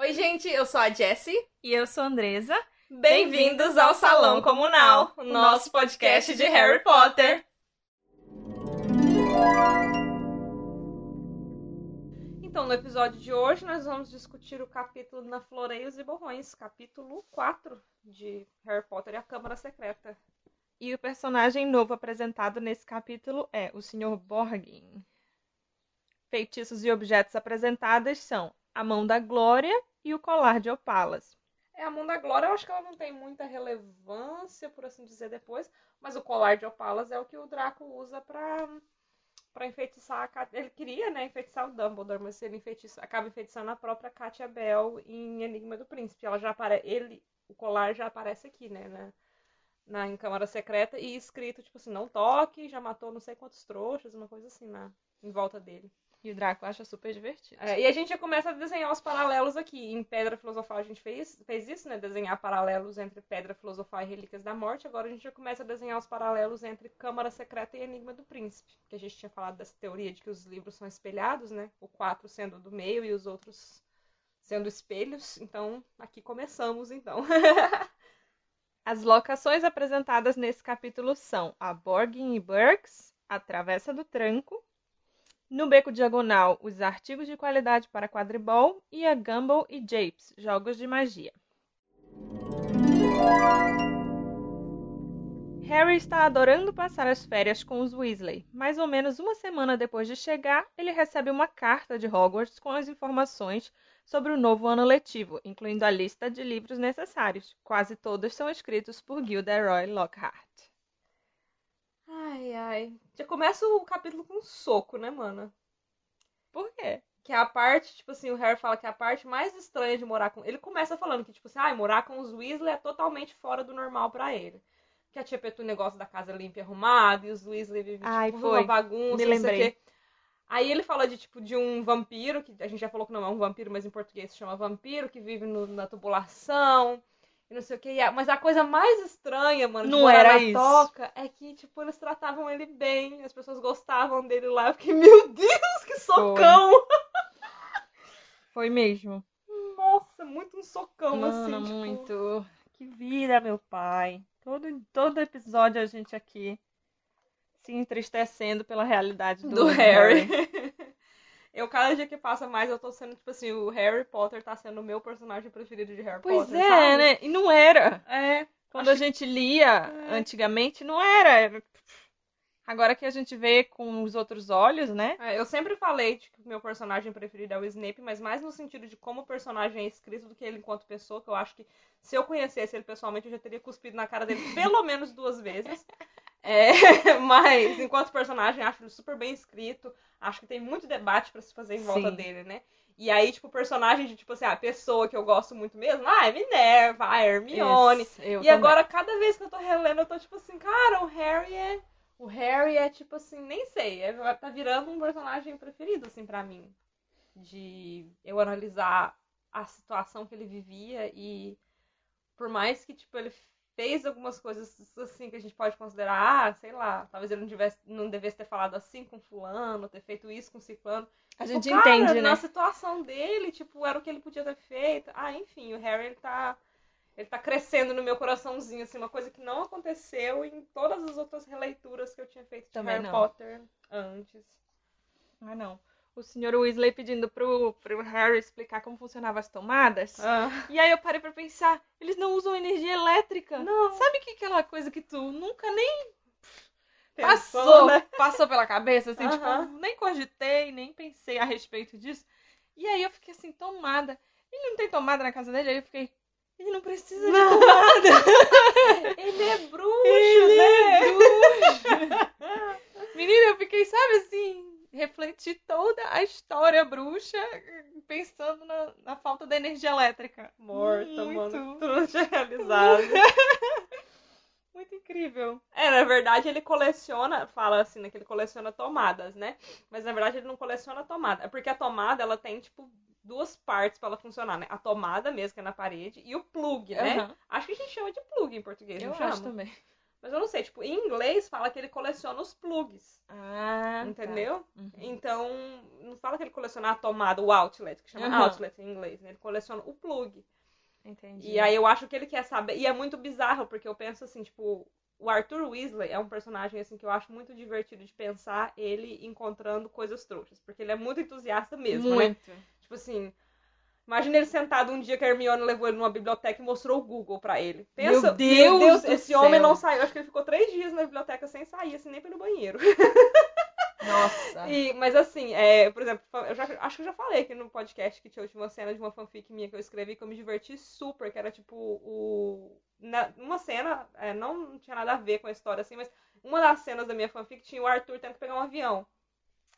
Oi, gente, eu sou a Jessie. E eu sou a Andresa. Bem-vindos ao Salão Comunal, o nosso podcast de Harry Potter. Então, no episódio de hoje, nós vamos discutir o capítulo Na Floreios e Borrões, capítulo 4 de Harry Potter e a Câmara Secreta. E o personagem novo apresentado nesse capítulo é o Sr. Borgin. Feitiços e objetos apresentados são a Mão da Glória e o Colar de Opalas. É, a Mão da Glória eu acho que ela não tem muita relevância, por assim dizer, depois, mas o Colar de Opalas é o que o Draco usa pra para enfeitiçar a Kat... Ele queria, né, enfeitiçar o Dumbledore, mas ele enfeitiça... acaba enfeitiçando a própria Katia Bell em Enigma do Príncipe. Ela já apare... ele, o colar já aparece aqui, né, na, em Câmara Secreta e escrito tipo assim, não toque, já matou não sei quantos trouxas, uma coisa assim na em volta dele. E o Draco acha super divertido. É, e a gente já começa a desenhar os paralelos aqui. Em Pedra Filosofal a gente fez, fez isso, né? Desenhar paralelos entre Pedra Filosofal e Relíquias da Morte. Agora a gente já começa a desenhar os paralelos entre Câmara Secreta e Enigma do Príncipe. Que a gente tinha falado dessa teoria de que os livros são espelhados, né? O quatro sendo do meio e os outros sendo espelhos. Então, aqui começamos, então. As locações apresentadas nesse capítulo são a Borgin e Burks, a Travessa do Tranco, no beco diagonal, os artigos de qualidade para quadribol e a Gumball e Japes, jogos de magia. Harry está adorando passar as férias com os Weasley. Mais ou menos uma semana depois de chegar, ele recebe uma carta de Hogwarts com as informações sobre o novo ano letivo, incluindo a lista de livros necessários. Quase todos são escritos por Gilderoy Lockhart. Ai, ai. Já começa o capítulo com um soco, né, mano? Por quê? Que é a parte, tipo assim, o Harry fala que é a parte mais estranha de morar com. Ele começa falando que, tipo assim, ah, morar com os Weasley é totalmente fora do normal para ele. Que a tia Petúnia gosta da casa limpa e arrumada, e os Weasley vivem, Ai, tipo, foi. uma bagunça, Me não sei o lembrei. quê. Aí ele fala de, tipo, de um vampiro, que a gente já falou que não é um vampiro, mas em português se chama vampiro, que vive no- na tubulação, e não sei o que. Mas a coisa mais estranha, mano, Não era na isso. toca, é que, tipo, eles tratavam ele bem, as pessoas gostavam dele lá. Eu fiquei, meu Deus, que socão! Foi mesmo. Nossa, muito um socão, assim. Mano, tipo, muito. Que vida, meu pai. Todo, todo episódio a gente aqui se entristecendo pela realidade do, do Harry. eu, cada dia que passa mais, eu tô sendo, tipo assim, o Harry Potter tá sendo o meu personagem preferido de Harry Pois Potter. é, sabe? né? E não era. É. Quando a gente lia É. antigamente, não era. Agora que a gente vê com os outros olhos, né? É, eu sempre falei que o meu personagem preferido é o Snape, mas mais no sentido de como o personagem é escrito do que ele enquanto pessoa, que eu acho que se eu conhecesse ele pessoalmente, eu já teria cuspido na cara dele pelo menos duas vezes. É, mas enquanto personagem, acho ele super bem escrito. Acho que tem muito debate pra se fazer em volta Sim. dele, né? E aí, tipo, o personagem de, tipo assim, a pessoa que eu gosto muito mesmo, ah, é Minerva, a Hermione. Isso, E também. agora, cada vez que eu tô relendo, eu tô tipo assim, cara, o Harry é. O Harry é tipo assim, nem sei, é- tá virando um personagem preferido, assim, pra mim. De eu analisar a situação que ele vivia e por mais que, tipo, ele fez algumas coisas assim que a gente pode considerar, ah, sei lá, talvez ele não, tivesse, não devesse ter falado assim com fulano, ter feito isso com ciclano. A Tipo, gente cara, entende, né? Na situação dele, tipo, era o que ele podia ter feito. Ah, enfim, o Harry, ele tá. Ele tá crescendo no meu coraçãozinho, assim, uma coisa que não aconteceu em todas as outras releituras que eu tinha feito de Também Harry não. Potter antes. Ah, não. O senhor Weasley pedindo pro, pro Harry explicar como funcionavam as tomadas. Ah. E aí eu parei pra pensar, eles não usam energia elétrica. Não. Sabe que aquela coisa que tu nunca nem Pensou, passou, né? passou pela cabeça, assim, Aham. tipo, nem cogitei, nem pensei a respeito disso. E aí eu fiquei assim, tomada. Ele não tem tomada na casa dele? Aí eu fiquei, ele não precisa de Não. tomada. Ele é bruxo, Ele né? é bruxo. Menina, eu fiquei, sabe assim, refletir toda a história bruxa pensando na, na falta da energia elétrica. Morta, Muito. mano. Tudo tinha realizado. Muito incrível. É, na verdade ele coleciona, fala assim, né, que ele coleciona tomadas, né? Mas na verdade ele não coleciona tomada. É porque a tomada, ela tem, tipo, duas partes pra ela funcionar, né? A tomada mesmo, que é na parede, e o plug, né? Aham. Acho que a gente chama de plug em português, Eu não chama? acho também. Mas eu não sei, tipo, em inglês fala que ele coleciona os plugs, Ah, entendeu? Uhum. Então, não fala que ele coleciona a tomada, o outlet, que chama Aham. outlet em inglês, né? Ele coleciona o plug. Entendi. E aí eu acho que ele quer saber. E é muito bizarro, porque eu penso assim, tipo, o Arthur Weasley é um personagem assim que eu acho muito divertido de pensar ele encontrando coisas trouxas. Porque ele é muito entusiasta mesmo, né? Muito. Tipo assim. Imagina ele sentado um dia que a Hermione levou ele numa biblioteca e mostrou o Google pra ele. Pensa, Meu Deus do esse céu. homem não saiu. Acho que ele ficou três dias na biblioteca sem sair, assim, nem pelo banheiro. Nossa. E, mas assim, é, por exemplo, eu já, acho que eu já falei aqui no podcast que tinha uma cena de uma fanfic minha que eu escrevi que eu me diverti super, que era tipo o. Na, uma cena, é, não tinha nada a ver com a história assim, mas uma das cenas da minha fanfic tinha o Arthur tendo que pegar um avião.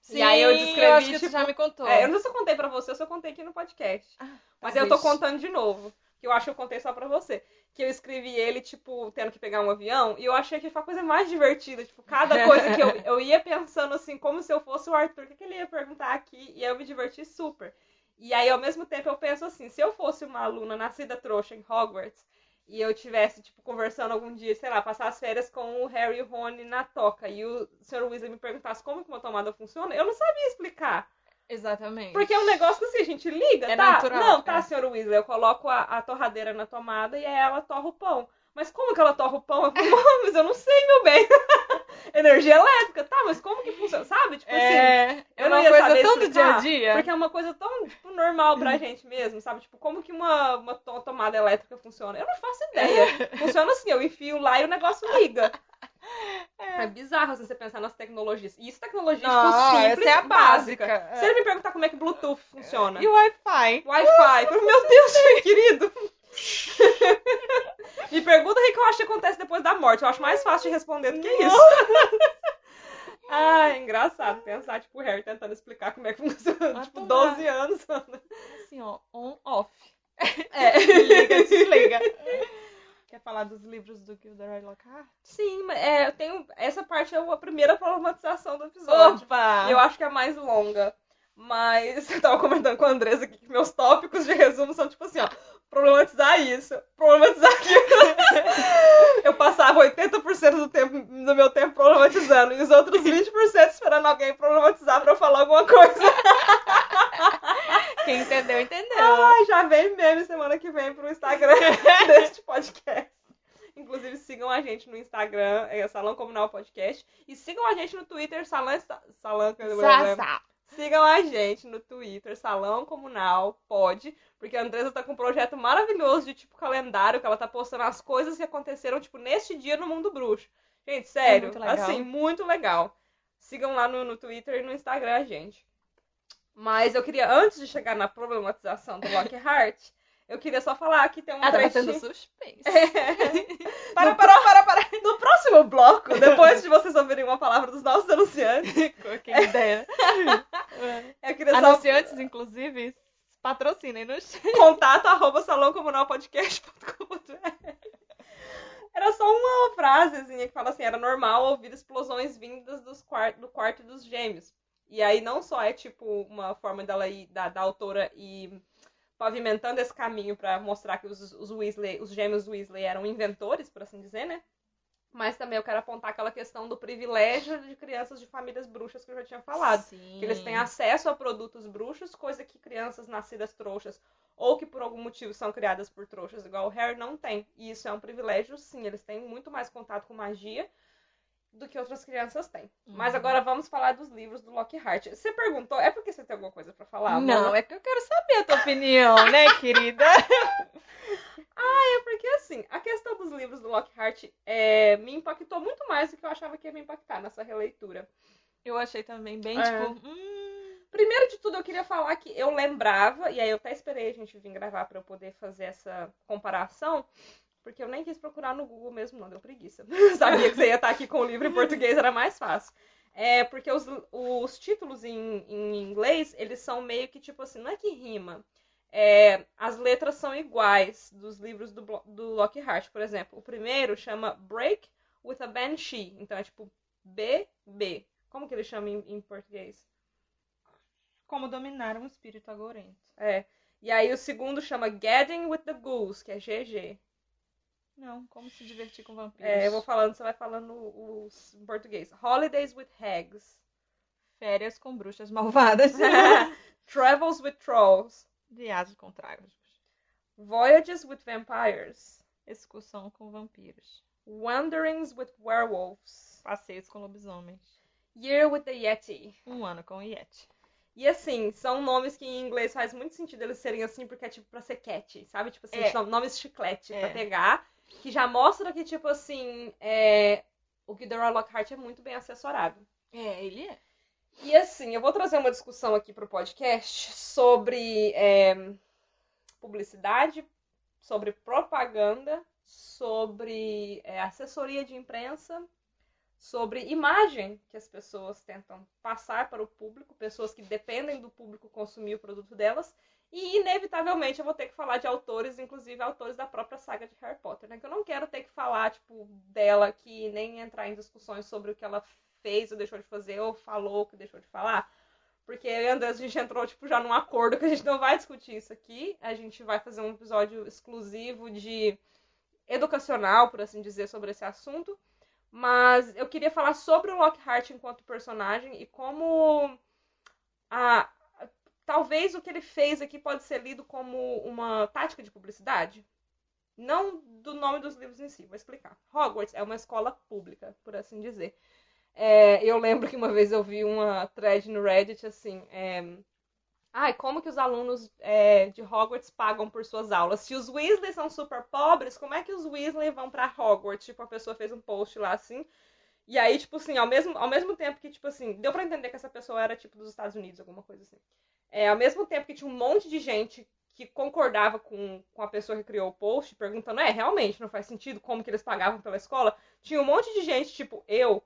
Sim, e aí eu descrevi, acho que tipo, tu já me contou. É, eu não sei se eu contei pra você eu contei aqui no podcast. mas eu tô contando de novo. Que eu acho que eu contei só pra você. Que eu escrevi ele, tipo, tendo que pegar um avião. E eu achei que foi a coisa mais divertida. Tipo, cada coisa que eu, eu ia pensando assim, como se eu fosse o Arthur, o que, que ele ia perguntar aqui? E aí eu me diverti super. E aí, ao mesmo tempo, eu penso assim, se eu fosse uma aluna nascida trouxa em Hogwarts, e eu tivesse, tipo, conversando algum dia, sei lá, passar as férias com o Harry e o Rony na toca, e o Sr. Weasley me perguntasse como que uma tomada funciona, eu não sabia explicar. Exatamente. Porque é um negócio que assim, a gente liga, É tá? natural, não, tá, é. senhor Weasley, eu coloco a, a torradeira na tomada e aí ela torra o pão. Mas como que ela torra o pão? Eu falo, "Mãe, mas eu não sei, meu bem. Energia elétrica, tá, mas como que funciona? Sabe? Tipo assim, é, eu é não uma ia coisa saber tão do dia a dia. Porque é uma coisa tão, tipo, normal pra gente mesmo, sabe? Tipo, como que uma, uma to- tomada elétrica funciona? Eu não faço ideia. Funciona assim, eu enfio lá e o negócio liga. É, bizarro assim, você pensar nas tecnologias. E isso tecnologia, Não, tipo, simples, é a básica. básica. Se ele me perguntar como é que Bluetooth funciona. E o Wi-Fi? Wi-Fi. Meu Deus, meu querido. Me pergunta o que eu acho que acontece depois da morte. Eu acho mais fácil de responder do que isso. Ah, é engraçado pensar, tipo, o Harry tentando explicar como é que funciona. Ah, tipo, tomara. 12 anos. Assim, ó, on, off. É. Liga, desliga. Quer falar dos livros do Gilderoy Lockhart? Sim, mas é, eu tenho. Essa parte é a primeira problematização do episódio. Opa! Eu acho que é a mais longa. Mas eu tava comentando com a Andressa aqui que meus tópicos de resumo são tipo assim, ó. Problematizar isso, problematizar aquilo. eu passava 80% do, tempo, do meu tempo problematizando e os outros 20% esperando alguém problematizar pra eu falar alguma coisa. Quem entendeu, entendeu. Ai, já vem meme semana que vem pro Instagram deste podcast. Inclusive, sigam a gente no Instagram, é Salão Comunal Podcast. E sigam a gente no Twitter, Salão... Salão... Sá, Sigam a gente no Twitter, Salão Comunal Pod, porque a Andresa tá com um projeto maravilhoso de tipo calendário, que ela tá postando as coisas que aconteceram, tipo, neste dia no mundo bruxo. Gente, sério, muito legal. assim, muito legal. Sigam lá no, no Twitter e no Instagram a gente. Mas eu queria, antes de chegar na problematização do Lockhart, eu queria só falar que tem um Ah, tava trechinho... tendo suspense. Para, para, para, para! No próximo bloco, depois de vocês ouvirem uma palavra dos nossos anunciantes, Quem ideia. eu queria só Anunciantes, inclusive, patrocinem-nos. contato arroba salãocomunalpodcast.com.br Era só uma frasezinha que fala assim, era normal ouvir explosões vindas dos quar do quarto dos gêmeos. E aí não só é tipo uma forma dela ir, da, da autora ir pavimentando esse caminho pra mostrar que os, os Weasley, os gêmeos Weasley eram inventores, por assim dizer, né? Mas também eu quero apontar aquela questão do privilégio de crianças de famílias bruxas que eu já tinha falado. Sim. Que eles têm acesso a produtos bruxos, coisa que crianças nascidas trouxas ou que por algum motivo são criadas por trouxas, igual o Harry, não tem. E isso é um privilégio, sim. Eles têm muito mais contato com magia do que outras crianças têm. Mas agora vamos falar dos livros do Lockhart. Você perguntou, é porque você tem alguma coisa pra falar? Não, Mona? é que eu quero saber a tua opinião, né, querida? É porque assim, a questão dos livros do Lockhart é, me impactou muito mais do que eu achava que ia me impactar nessa releitura. Eu achei também bem, É. tipo, hum, Primeiro de tudo, eu queria falar que eu lembrava, e aí eu até esperei a gente vir gravar pra eu poder fazer essa comparação, porque eu nem quis procurar no Google mesmo, não, deu preguiça. Sabia que você ia estar aqui com o livro em português, era mais fácil. É porque os, os títulos em, em inglês, eles são meio que tipo assim, não é que rima. É, as letras são iguais dos livros do, do Lockhart, por exemplo. O primeiro chama Break with a Banshee. Então é tipo B, B. Como que ele chama em, em português? Como dominar um espírito agorento. É. E aí o segundo chama Getting with the Ghouls, que é GG. Não, como se divertir com vampiros. É, eu vou falando, você vai falando em português. Holidays with Hags. Férias com bruxas malvadas. Travels with Trolls. Viagens com tragos. Voyages with Vampires. Excursão com vampiros. Wanderings with Werewolves. Passeios com lobisomens. Year with the Yeti. Um ano com o Yeti. E assim, são nomes que em inglês faz muito sentido eles serem assim, porque é tipo pra ser cat, sabe? Tipo assim, É. nomes chiclete É. pra pegar. Que já mostra que, tipo assim, é... o Gilderoy Lockhart é muito bem assessorado. É, ele é. E assim, eu vou trazer uma discussão aqui pro podcast sobre é, publicidade, sobre propaganda, sobre é, assessoria de imprensa, sobre imagem que as pessoas tentam passar para o público, pessoas que dependem do público consumir o produto delas. E, inevitavelmente, eu vou ter que falar de autores, inclusive autores da própria saga de Harry Potter, né? Que eu não quero ter que falar, tipo, dela aqui, nem entrar em discussões sobre o que ela fez ou deixou de fazer, ou falou ou que deixou de falar. Porque André, a gente entrou, tipo, já num acordo que a gente não vai discutir isso aqui. A gente vai fazer um episódio exclusivo de educacional, por assim dizer, sobre esse assunto. Mas eu queria falar sobre o Lockhart enquanto personagem e como a, talvez o que ele fez aqui pode ser lido como uma tática de publicidade. Não do nome dos livros em si, vou explicar. Hogwarts é uma escola pública, por assim dizer. É, eu lembro que uma vez eu vi uma thread no Reddit assim. É, Ai, como que os alunos é, de Hogwarts pagam por suas aulas? Se os Weasley são super pobres, como é que os Weasley vão pra Hogwarts? Tipo, a pessoa fez um post lá assim. E aí, tipo assim, ao mesmo, ao mesmo tempo que, tipo assim, deu pra entender que essa pessoa era, tipo, dos Estados Unidos, alguma coisa assim. É, ao mesmo tempo que tinha um monte de gente que concordava com, com a pessoa que criou o post, perguntando, é, realmente, não faz sentido como que eles pagavam pela escola. Tinha um monte de gente, tipo, eu,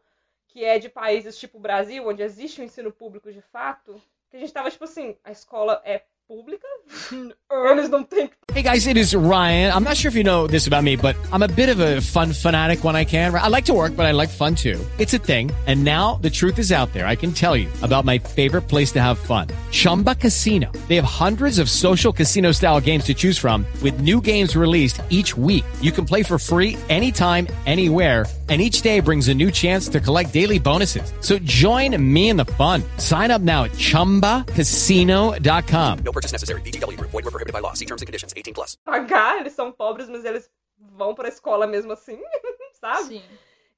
que é de países tipo Brasil, onde existe o ensino público de fato, que a gente tava, tipo assim, a escola é pública, eles não têm Hey guys, it is Ryan. I'm not sure if you know this about me, but I'm a bit of a fun fanatic when I can. I like to work, but I like fun too. It's a thing. And now the truth is out there. I can tell you about my favorite place to have fun. Chumba Casino. They have hundreds of social casino style games to choose from with new games released each week. You can play for free anytime, anywhere. And each day brings a new chance to collect daily bonuses. So join me in the fun. Sign up now at chumbacasino.com. No purchase necessary. VGW Group. Void were prohibited by law. See terms and conditions. 18 plus. Ah, pagar, eles são pobres, mas eles vão pra escola mesmo assim, sabe? Sim.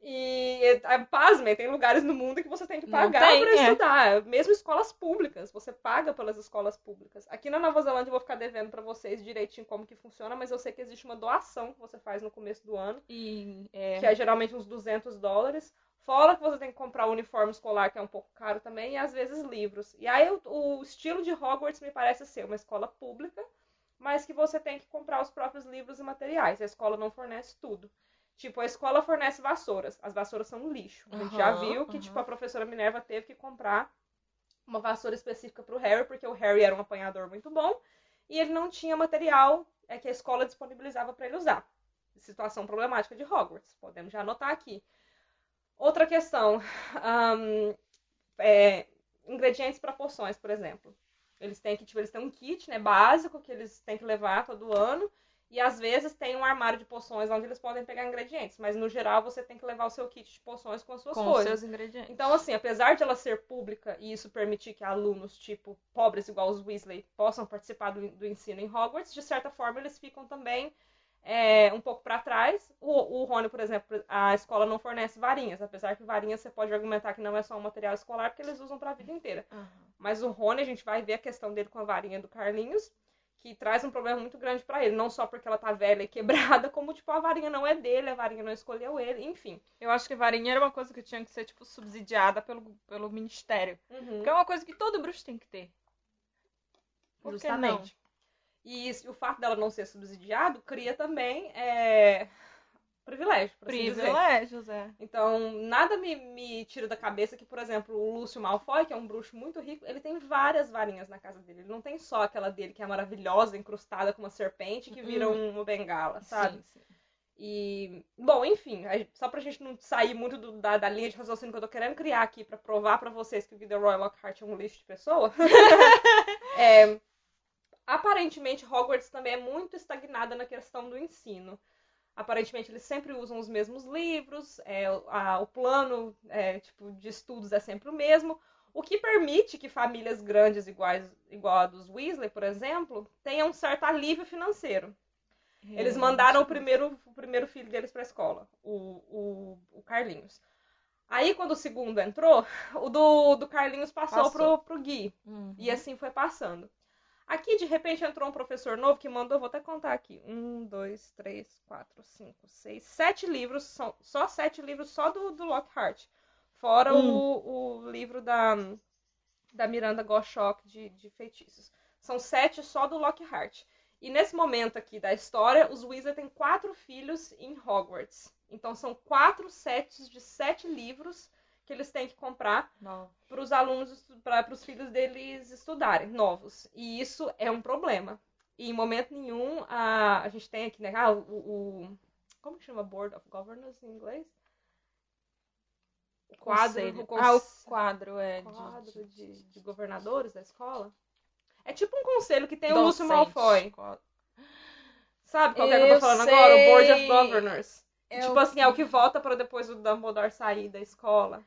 E, é, pasmem, tem lugares no mundo que você tem que pagar pra é. estudar. Mesmo escolas públicas, você paga pelas escolas públicas. Aqui na Nova Zelândia eu vou ficar devendo pra vocês direitinho como que funciona, mas eu sei que existe uma doação que você faz no começo do ano, E é, que é geralmente uns 200 dólares. Fora que você tem que comprar o uniforme escolar, que é um pouco caro também, e às vezes livros. E aí o, o estilo de Hogwarts me parece ser uma escola pública, mas que você tem que comprar os próprios livros e materiais. A escola não fornece tudo. Tipo, a escola fornece vassouras. As vassouras são um lixo. A gente já viu que, aham. tipo, a professora Minerva teve que comprar uma vassoura específica pro Harry, porque o Harry era um apanhador muito bom e ele não tinha material é, que a escola disponibilizava para ele usar. Situação problemática de Hogwarts. Podemos já anotar aqui. Outra questão. ahn, é, ingredientes para poções, por exemplo. Eles têm que, tipo, eles têm um kit, né, básico que eles têm que levar todo ano. E às vezes tem um armário de poções onde eles podem pegar ingredientes, mas no geral você tem que levar o seu kit de poções com as suas com coisas. seus ingredientes. Então, assim, apesar de ela ser pública e isso permitir que alunos, tipo, pobres igual os Weasley, possam participar do, do ensino em Hogwarts, de certa forma eles ficam também é, um pouco para trás. O, o Rony, por exemplo, a escola não fornece varinhas, apesar que varinhas você pode argumentar que não é só um material escolar, porque eles usam para a vida inteira. Aham. Mas o Rony, a gente vai ver a questão dele com a varinha do Carlinhos, que traz um problema muito grande pra ele. Não só porque ela tá velha e quebrada, como, tipo, a varinha não é dele, a varinha não escolheu ele, enfim. Eu acho que varinha era uma coisa que tinha que ser, tipo, subsidiada pelo, pelo ministério. Uhum. Porque é uma coisa que todo bruxo tem que ter. Por que Justamente. E isso- o fato dela não ser subsidiado cria também é, privilégio, por assim dizer. Privilégios, é. Então, nada me, me tira da cabeça que, por exemplo, o Lúcio Malfoy, que é um bruxo muito rico, ele tem várias varinhas na casa dele. Ele não tem só aquela dele que é maravilhosa, incrustada com uma serpente que vira Uhum. uma bengala, sabe? Sim, sim. E, bom, enfim, só pra gente não sair muito do- da, da linha de raciocínio que eu tô querendo criar aqui pra provar pra vocês que o Gilderoy Lockhart é um lixo de pessoa. é, aparentemente, Hogwarts também é muito estagnada na questão do ensino. Aparentemente, eles sempre usam os mesmos livros, é, a- o plano é, tipo, de estudos é sempre o mesmo, o que permite que famílias grandes, iguais, igual a dos Weasley, por exemplo, tenham um certo alívio financeiro. Eles mandaram o primeiro, o primeiro filho deles pra escola, o, o, o Carlinhos. Aí, quando o segundo entrou, o do, do Carlinhos passou, Passou. Pro, pro Gui. Uhum. E assim foi passando. Aqui, de repente, entrou um professor novo que mandou, vou até contar aqui. Um, dois, três, quatro, cinco, seis, sete livros, são, só sete livros só do, do Lockhart. Fora o, o livro da, da Miranda Goshawk de, de feitiços. São sete só do Lockhart. E nesse momento aqui da história, os Weasley têm quatro filhos em Hogwarts. Então são quatro sets de sete livros que eles têm que comprar para os alunos, para os filhos deles estudarem, novos. E isso é um problema. E em momento nenhum a, a gente tem aqui, né? Ah, o, o- Como que chama Board of Governors em inglês? O quadro. Conselho. o cons- Ah, o quadro é de- quadro de, de, de governadores da escola. É tipo um conselho que tem o docente. Lúcio Malfoy. Qual- Sabe qual que é que eu tô falando agora? O Board of sei. Governors. É tipo o- assim, é o que volta para depois do Dumbledore sair da escola.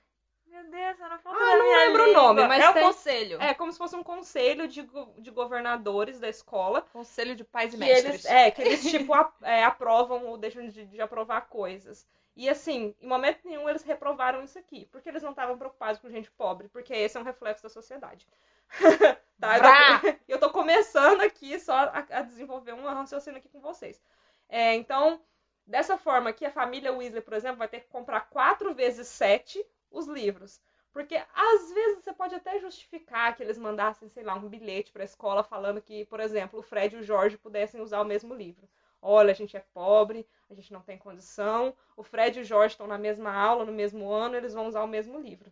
Meu Deus, eu não falo Ah, não lembro o nome, mas é tem- o conselho. É como se fosse um conselho de, go- de governadores da escola. Conselho de pais e mestres. eles, é, que eles, tipo, a- é, aprovam ou deixam de, de aprovar coisas. E assim, em momento nenhum eles reprovaram isso aqui. Porque eles não estavam preocupados com gente pobre. Porque esse é um reflexo da sociedade. tá? Eu, tô, eu tô começando aqui só a, a desenvolver um raciocínio aqui com vocês. É, então, dessa forma aqui, a família Weasley, por exemplo, vai ter que comprar quatro vezes sete os livros. Porque às vezes você pode até justificar que eles mandassem, sei lá, um bilhete para a escola falando que, por exemplo, o Fred e o Jorge pudessem usar o mesmo livro. Olha, a gente é pobre, a gente não tem condição, o Fred e o Jorge estão na mesma aula, no mesmo ano, eles vão usar o mesmo livro.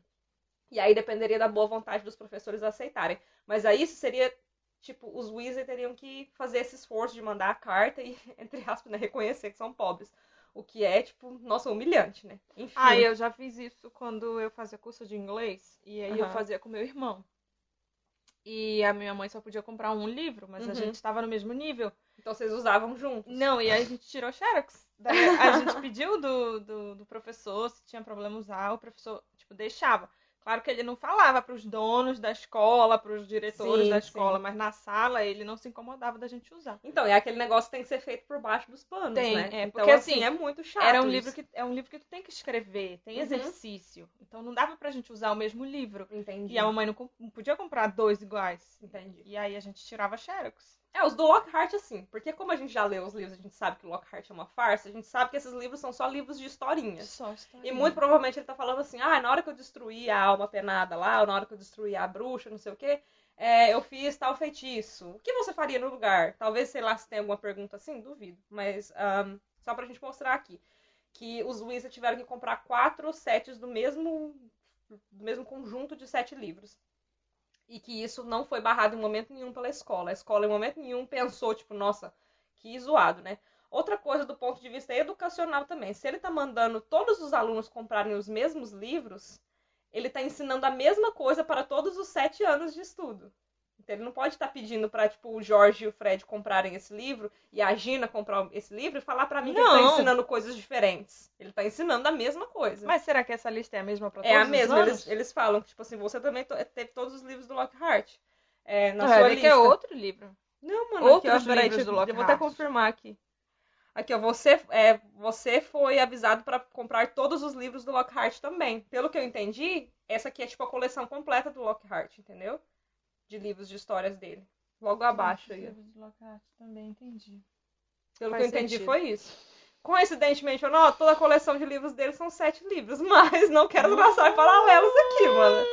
E aí dependeria da boa vontade dos professores aceitarem. Mas aí isso seria, tipo, os Weasley teriam que fazer esse esforço de mandar a carta e, entre aspas, né, reconhecer que são pobres. O que é, tipo, nossa, humilhante, né? Enfim. Ah, eu já fiz isso quando eu fazia curso de inglês. E aí eu Aham. fazia com meu irmão. E a minha mãe só podia comprar um livro, mas Uhum. a gente estava no mesmo nível. Então vocês usavam juntos. Não, e aí a gente tirou xerox. Daí a gente pediu do, do, do professor se tinha problema usar, o professor, tipo, deixava. Claro que ele não falava para os donos da escola, para os diretores Sim, da sim. escola, mas na sala ele não se incomodava da gente usar. Então, é aquele negócio que tem que ser feito por baixo dos panos, Tem, né? é, então, porque, assim, assim, é muito chato. Era um isso. livro que é um livro que tu tem que escrever, tem Uhum. exercício. Então não dava pra gente usar o mesmo livro. Entendi. E a mamãe não, não podia comprar dois iguais. Entendi. E aí a gente tirava xerox. É, os do Lockhart, assim, porque como a gente já leu os livros, a gente sabe que o Lockhart é uma farsa, a gente sabe que esses livros são só livros de historinhas. Só E muito provavelmente ele tá falando assim, ah, na hora que eu destruí a alma penada lá, ou na hora que eu destruí a bruxa, não sei o quê, é, eu fiz tal feitiço. O que você faria no lugar? Talvez, sei lá, se tem alguma pergunta assim, duvido. Mas ahn, só pra gente mostrar aqui. Que os Weasley tiveram que comprar quatro sets do mesmo, do mesmo conjunto de sete livros. E que isso não foi barrado em momento nenhum pela escola. A escola, em momento nenhum, pensou, tipo, nossa, que zoado, né? Outra coisa do ponto de vista educacional também. Se ele tá mandando todos os alunos comprarem os mesmos livros, ele tá ensinando a mesma coisa para todos os sete anos de estudo. Então ele não pode estar pedindo para tipo o Jorge e o Fred comprarem esse livro e a Gina comprar esse livro e falar para mim que ele tá Não. ensinando coisas diferentes. Ele tá ensinando a mesma coisa. Mas será que essa lista é a mesma pra é todos a os mesma. Eles, eles falam que tipo assim, você também teve todos os livros do Lockhart. É, na Não, sua lista. que é outro livro. Não, mano, Outros aqui, ó, peraí, livros do eu vou até Lockhart. confirmar aqui. Aqui, ó, você, é, você foi avisado para comprar todos os livros do Lockhart também. Pelo que eu entendi, essa aqui é tipo a coleção completa do Lockhart, entendeu? De livros de histórias dele. Logo abaixo aí. Livros do Lockhart, Também entendi. Pelo Faz que eu entendi, sentido. foi isso. Coincidentemente ou não, toda a coleção de livros dele são sete livros, mas não quero traçar paralelos aqui, mano.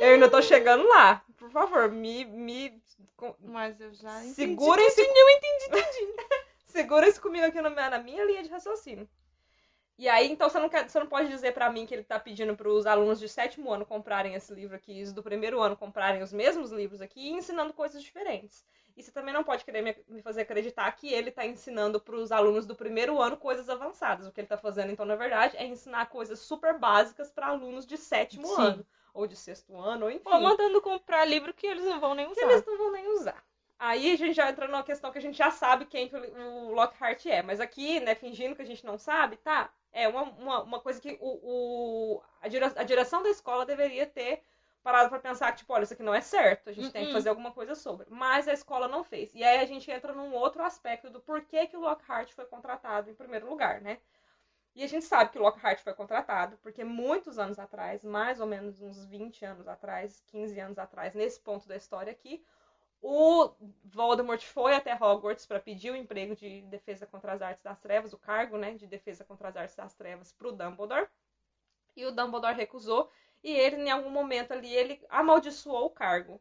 Eu ainda tô chegando lá. Por favor, me. me Mas eu já entendi. Segurem-se. Eu entendi, entendi. Segurem-se comigo aqui na minha, na minha linha de raciocínio. E aí, então, você não, quer, você não pode dizer pra mim que ele tá pedindo pros alunos de sétimo ano comprarem esse livro aqui, e os do primeiro ano comprarem os mesmos livros aqui e ensinando coisas diferentes. E você também não pode querer me, me fazer acreditar que ele tá ensinando pros alunos do primeiro ano coisas avançadas. O que ele tá fazendo, então, na verdade, é ensinar coisas super básicas para alunos de sétimo Sim. ano. Ou de sexto ano, ou enfim. Ou mandando comprar livro que eles não vão nem que usar. eles não vão nem usar. Aí a gente já entra numa questão que a gente já sabe quem que o Lockhart é. Mas aqui, né, fingindo que a gente não sabe, tá? É uma, uma, uma coisa que o, o- a, dire- a direção da escola deveria ter parado pra pensar que, tipo, olha, isso aqui não é certo, a gente tem que Uh-uh. fazer alguma coisa sobre. Mas a escola não fez. E aí a gente entra num outro aspecto do porquê que o Lockhart foi contratado em primeiro lugar, né? E a gente sabe que o Lockhart foi contratado porque muitos anos atrás, mais ou menos uns 20 anos atrás, 15 anos atrás, nesse ponto da história aqui, o Voldemort foi até Hogwarts para pedir o emprego de defesa contra as artes das trevas, o cargo, né, de defesa contra as artes das trevas para o Dumbledore. E o Dumbledore recusou e ele em algum momento ali ele amaldiçoou o cargo.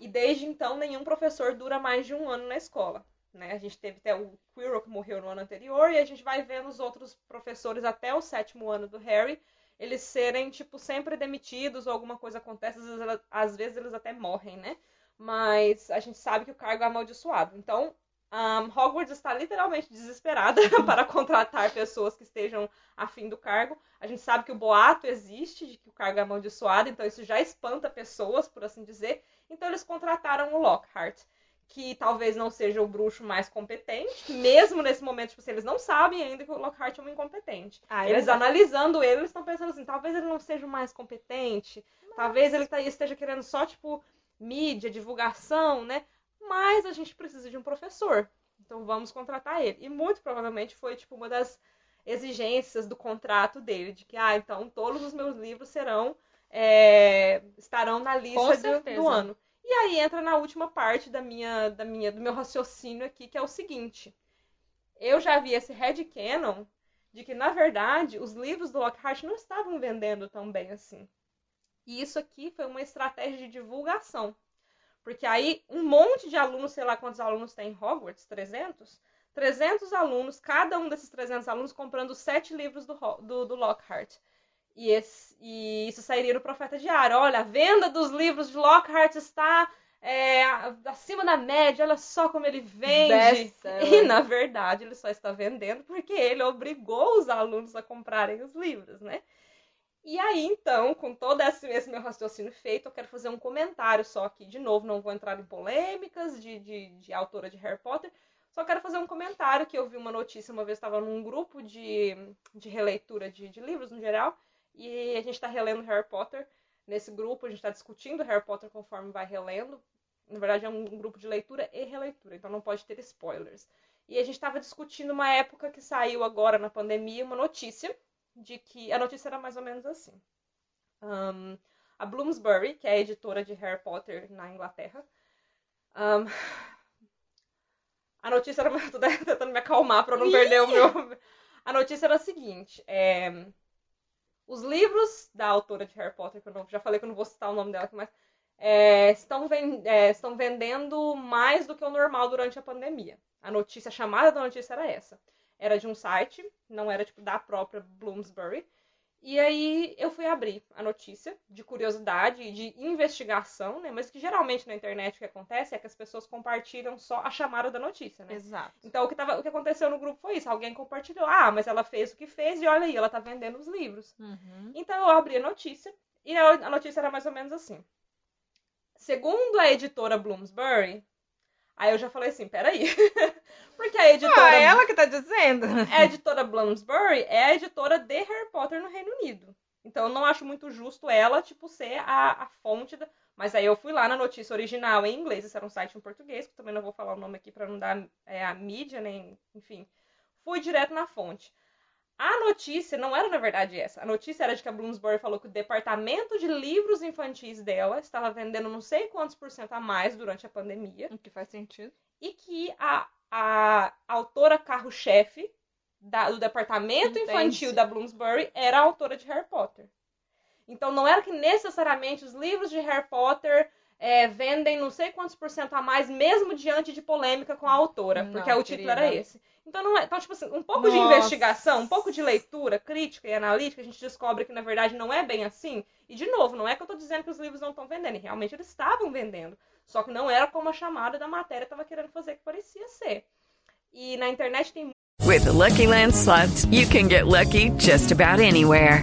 E desde então nenhum professor dura mais de um ano na escola. Né? A gente teve até o Quirrell que morreu no ano anterior e a gente vai vendo os outros professores até o sétimo ano do Harry eles serem tipo sempre demitidos ou alguma coisa acontece, às vezes, às vezes eles até morrem, né? Mas a gente sabe que o cargo é amaldiçoado. Então, um, Hogwarts está literalmente desesperada para contratar pessoas que estejam afim do cargo. A gente sabe que o boato existe de que o cargo é amaldiçoado, então isso já espanta pessoas, por assim dizer. Então eles contrataram o Lockhart, que talvez não seja o bruxo mais competente, mesmo nesse momento, tipo, assim, eles não sabem ainda que o Lockhart é um incompetente. Ah, é eles verdade. analisando ele, eles estão pensando assim, talvez ele não seja o mais competente, talvez ele tá- esteja querendo só, tipo, mídia, divulgação, né? Mas a gente precisa de um professor. Então vamos contratar ele. E muito provavelmente foi, tipo, uma das exigências do contrato dele, de que, ah, então todos os meus livros serão, é, estarão na lista do- do ano. E aí entra na última parte da minha, da minha, do meu raciocínio aqui, que é o seguinte. Eu já vi esse headcanon de que, na verdade, os livros do Lockhart não estavam vendendo tão bem assim. E isso aqui foi uma estratégia de divulgação. Porque aí um monte de alunos, sei lá quantos alunos tem em Hogwarts, 300? 300 alunos, cada um desses 300 alunos comprando sete livros do, do, do Lockhart. E, esse- e isso sairia no Profeta Diário. Olha, a venda dos livros de Lockhart está é, acima da média, olha só como ele vende. E, na verdade, ele só está vendendo porque ele obrigou os alunos a comprarem os livros, né? E aí, então, com todo esse, esse meu raciocínio feito, eu quero fazer um comentário só aqui. De novo, não vou entrar em polêmicas de, de, de autora de Harry Potter. Só quero fazer um comentário que eu vi uma notícia uma vez, estava num grupo de, de releitura de, de livros no geral. E a gente está relendo Harry Potter nesse grupo, a gente está discutindo Harry Potter conforme vai relendo. Na verdade, é um grupo de leitura e releitura, então não pode ter spoilers. E a gente estava discutindo uma época que saiu agora na pandemia uma notícia de que a notícia era mais ou menos assim. Ahn, a Bloomsbury, que é a editora de Harry Potter na Inglaterra, ahn, a notícia era. Tô tentando me acalmar para não perder o meu. A notícia era a seguinte: é, os livros da autora de Harry Potter, que eu não- já falei que eu não vou citar o nome dela aqui, mas é, estão, ven- é, estão vendendo mais do que o normal durante a pandemia. A notícia, a chamada da notícia era essa. Era de um site, não era tipo da própria Bloomsbury. E aí eu fui abrir a notícia de curiosidade e de investigação, né? Mas que geralmente na internet o que acontece é que as pessoas compartilham só a chamada da notícia, né? Exato. Então o que, tava, o que aconteceu no grupo foi isso. Alguém compartilhou. Ah, mas ela fez o que fez e olha aí, ela tá vendendo os livros. Uhum. Então eu abri a notícia e a a notícia era mais ou menos assim. Segundo a editora Bloomsbury, aí eu já falei assim, peraí. Porque a editora, Ah, é ela que tá dizendo. a editora Bloomsbury é a editora de Harry Potter no Reino Unido. Então eu não acho muito justo ela, tipo, ser a, a fonte da. Mas aí eu fui lá na notícia original em inglês, esse era um site em português, que também não vou falar o nome aqui pra não dar é, a mídia, nem. Enfim. Fui direto na fonte. A notícia não era, na verdade, essa. A notícia era de que a Bloomsbury falou que o departamento de livros infantis dela estava vendendo não sei quantos por cento a mais durante a pandemia O que faz sentido. e que a, a autora carro-chefe do departamento Entendi. infantil da Bloomsbury era a autora de Harry Potter. Então não era que necessariamente os livros de Harry Potter é, vendem não sei quantos por cento a mais, mesmo diante de polêmica com a autora, Não, porque o título era esse. Então, não é, então, tipo assim, um pouco de Nossa. investigação, um pouco de leitura crítica e analítica, a gente descobre que, na verdade, não é bem assim. E, de novo, não é que eu tô dizendo que os livros não estão vendendo, e realmente eles estavam vendendo. Só que não era como a chamada da matéria estava querendo fazer que parecia ser. E na internet tem With the Lucky Land slots, you can get lucky just about anywhere.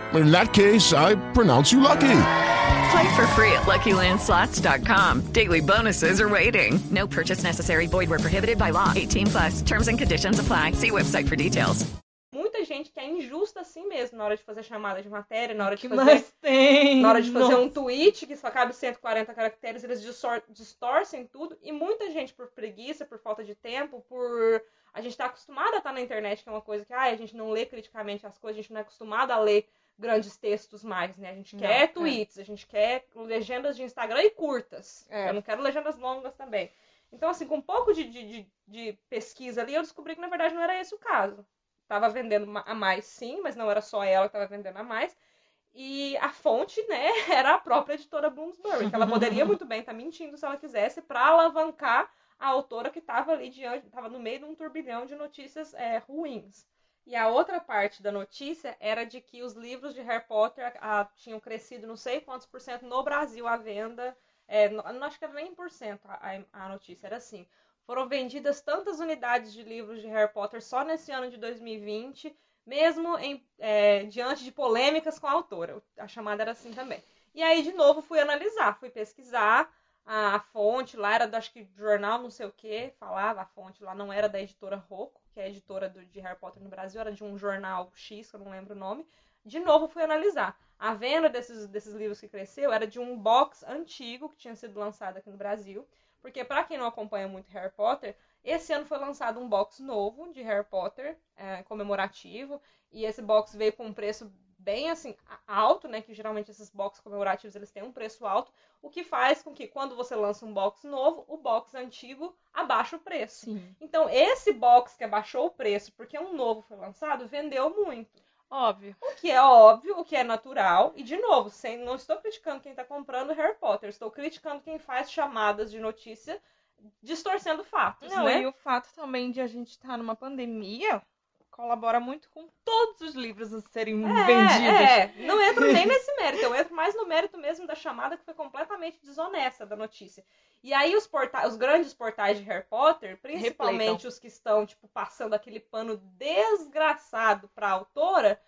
In that case, I pronounce you lucky. Play for free at LuckyLandSlots.com. Daily bonuses are waiting. No purchase necessary. Void where prohibited by law. 18 plus. Terms and conditions apply. See website for details. muita gente que é injusta assim mesmo na hora de fazer chamada de matéria, na hora de que fazer mais tem? na hora de fazer um Nossa. tweet que só cabe 140 caracteres, eles distor- distorcem tudo. E muita gente, por preguiça, por falta de tempo, por. A gente tá acostumado a estar na internet, que é uma coisa que ai, a gente não lê criticamente as coisas, a gente não é acostumado a ler grandes textos mais, né? A gente Não, quer é. tweets, a gente quer legendas de Instagram e curtas. É. Eu não quero legendas longas também. Então, assim, com um pouco de, de, de- pesquisa ali, eu descobri que na verdade não era esse o caso. Tava vendendo a mais, sim, mas não era só ela que tava vendendo a mais. E a fonte, né, era a própria editora Bloomsbury, que ela poderia muito bem estar mentindo se ela quisesse para alavancar a autora que estava ali diante, estava no meio de um turbilhão de notícias é, ruins. E a outra parte da notícia era de que os livros de Harry Potter ah, tinham crescido não sei quantos por cento no Brasil à venda. É, não acho que era nem por cento a, a- a notícia, era assim. Foram vendidas tantas unidades de livros de Harry Potter só nesse ano de 2020, mesmo em, é, diante de polêmicas com a autora. A chamada era assim também. E aí, de novo, fui analisar, fui pesquisar a, fonte lá, era do, acho que jornal não sei o que, falava, a fonte lá não era da editora Rocco, que é a editora do- de Harry Potter no Brasil, era de um jornal X, que eu não lembro o nome. De novo, fui analisar. A venda desses, desses livros que cresceu era de um box antigo que tinha sido lançado aqui no Brasil. Porque, para quem não acompanha muito Harry Potter, esse ano foi lançado um box novo de Harry Potter, é, comemorativo. E esse box veio com um preço bem assim alto, né? Que geralmente esses box comemorativos eles têm um preço alto, o que faz com que quando você lança um box novo, o box antigo abaixa o preço. Sim. Então, esse box que abaixou o preço porque um novo foi lançado, vendeu muito. Óbvio. O que é óbvio, o que é natural. E, de novo, sem, não estou criticando quem está comprando Harry Potter. Estou criticando quem faz chamadas de notícia distorcendo fatos, Não, né? e o fato também de a gente estar numa pandemia colabora muito com todos os livros a serem vendidos. É, é. não entro nem nesse mérito, eu entro mais no mérito mesmo da chamada que foi completamente desonesta da notícia. E aí os, porta os grandes portais de Harry Potter, principalmente Replicam. os que estão, tipo, passando aquele pano desgraçado pra autora,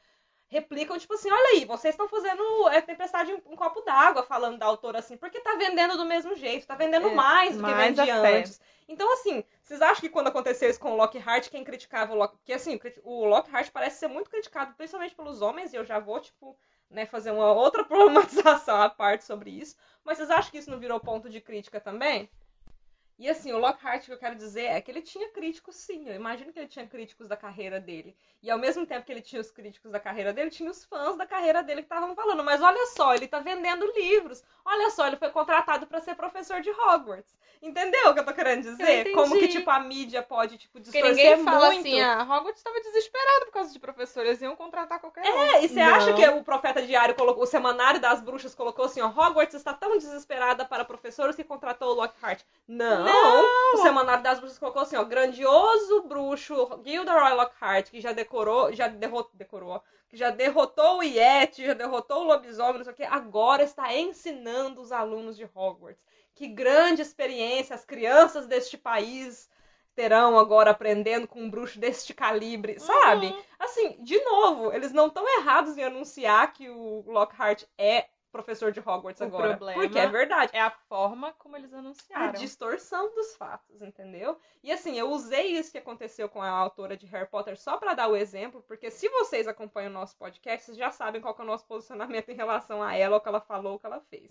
replicam, tipo assim, olha aí, vocês estão fazendo é, tempestade em um copo d'água falando da autora assim, porque tá vendendo do mesmo jeito, tá vendendo É, mais do que vendia antes. Então, assim, vocês acham que quando aconteceu isso com o Lockhart, quem criticava o Lockhart... Porque, assim, o Lockhart parece ser muito criticado, principalmente pelos homens, e eu já vou, tipo, né, fazer uma outra problematização à parte sobre isso. Mas vocês acham que isso não virou ponto de crítica também? E, assim, o Lockhart, o que eu quero dizer é que ele tinha críticos, sim. Eu imagino que ele tinha críticos da carreira dele. E, ao mesmo tempo que ele tinha os críticos da carreira dele, tinha os fãs da carreira dele que estavam falando. Mas olha só, ele tá vendendo livros. Olha só, ele foi contratado para ser professor de Hogwarts. Entendeu o que eu tô querendo dizer? Como que, tipo, a mídia pode, tipo, Porque distorcer ninguém fala muito. assim, ah, Hogwarts estava desesperado por causa de professores, iam contratar qualquer um. É, e você acha que o Profeta Diário colocou, o Semanário das Bruxas colocou assim, ó, Hogwarts está tão desesperada para professores que contratou o Lockhart. Não! Não. O Semanário das Bruxas colocou assim, ó, grandioso bruxo Gilderoy Lockhart, que já decorou, já derrotou, decorou, que já derrotou o Yeti, já derrotou o lobisomem, não sei o que, agora está ensinando os alunos de Hogwarts. Que grande experiência as crianças deste país terão agora aprendendo com um bruxo deste calibre, sabe? Assim, de novo, eles não estão errados em anunciar que o Lockhart é professor de Hogwarts O agora. problema porque é verdade. É a forma como eles a anunciaram. distorção dos fatos, entendeu? E assim, eu usei isso que aconteceu com a autora de Harry Potter só pra dar o exemplo, porque se vocês acompanham o nosso podcast, vocês já sabem qual é o nosso posicionamento em relação a ela, o que ela falou, o que ela fez.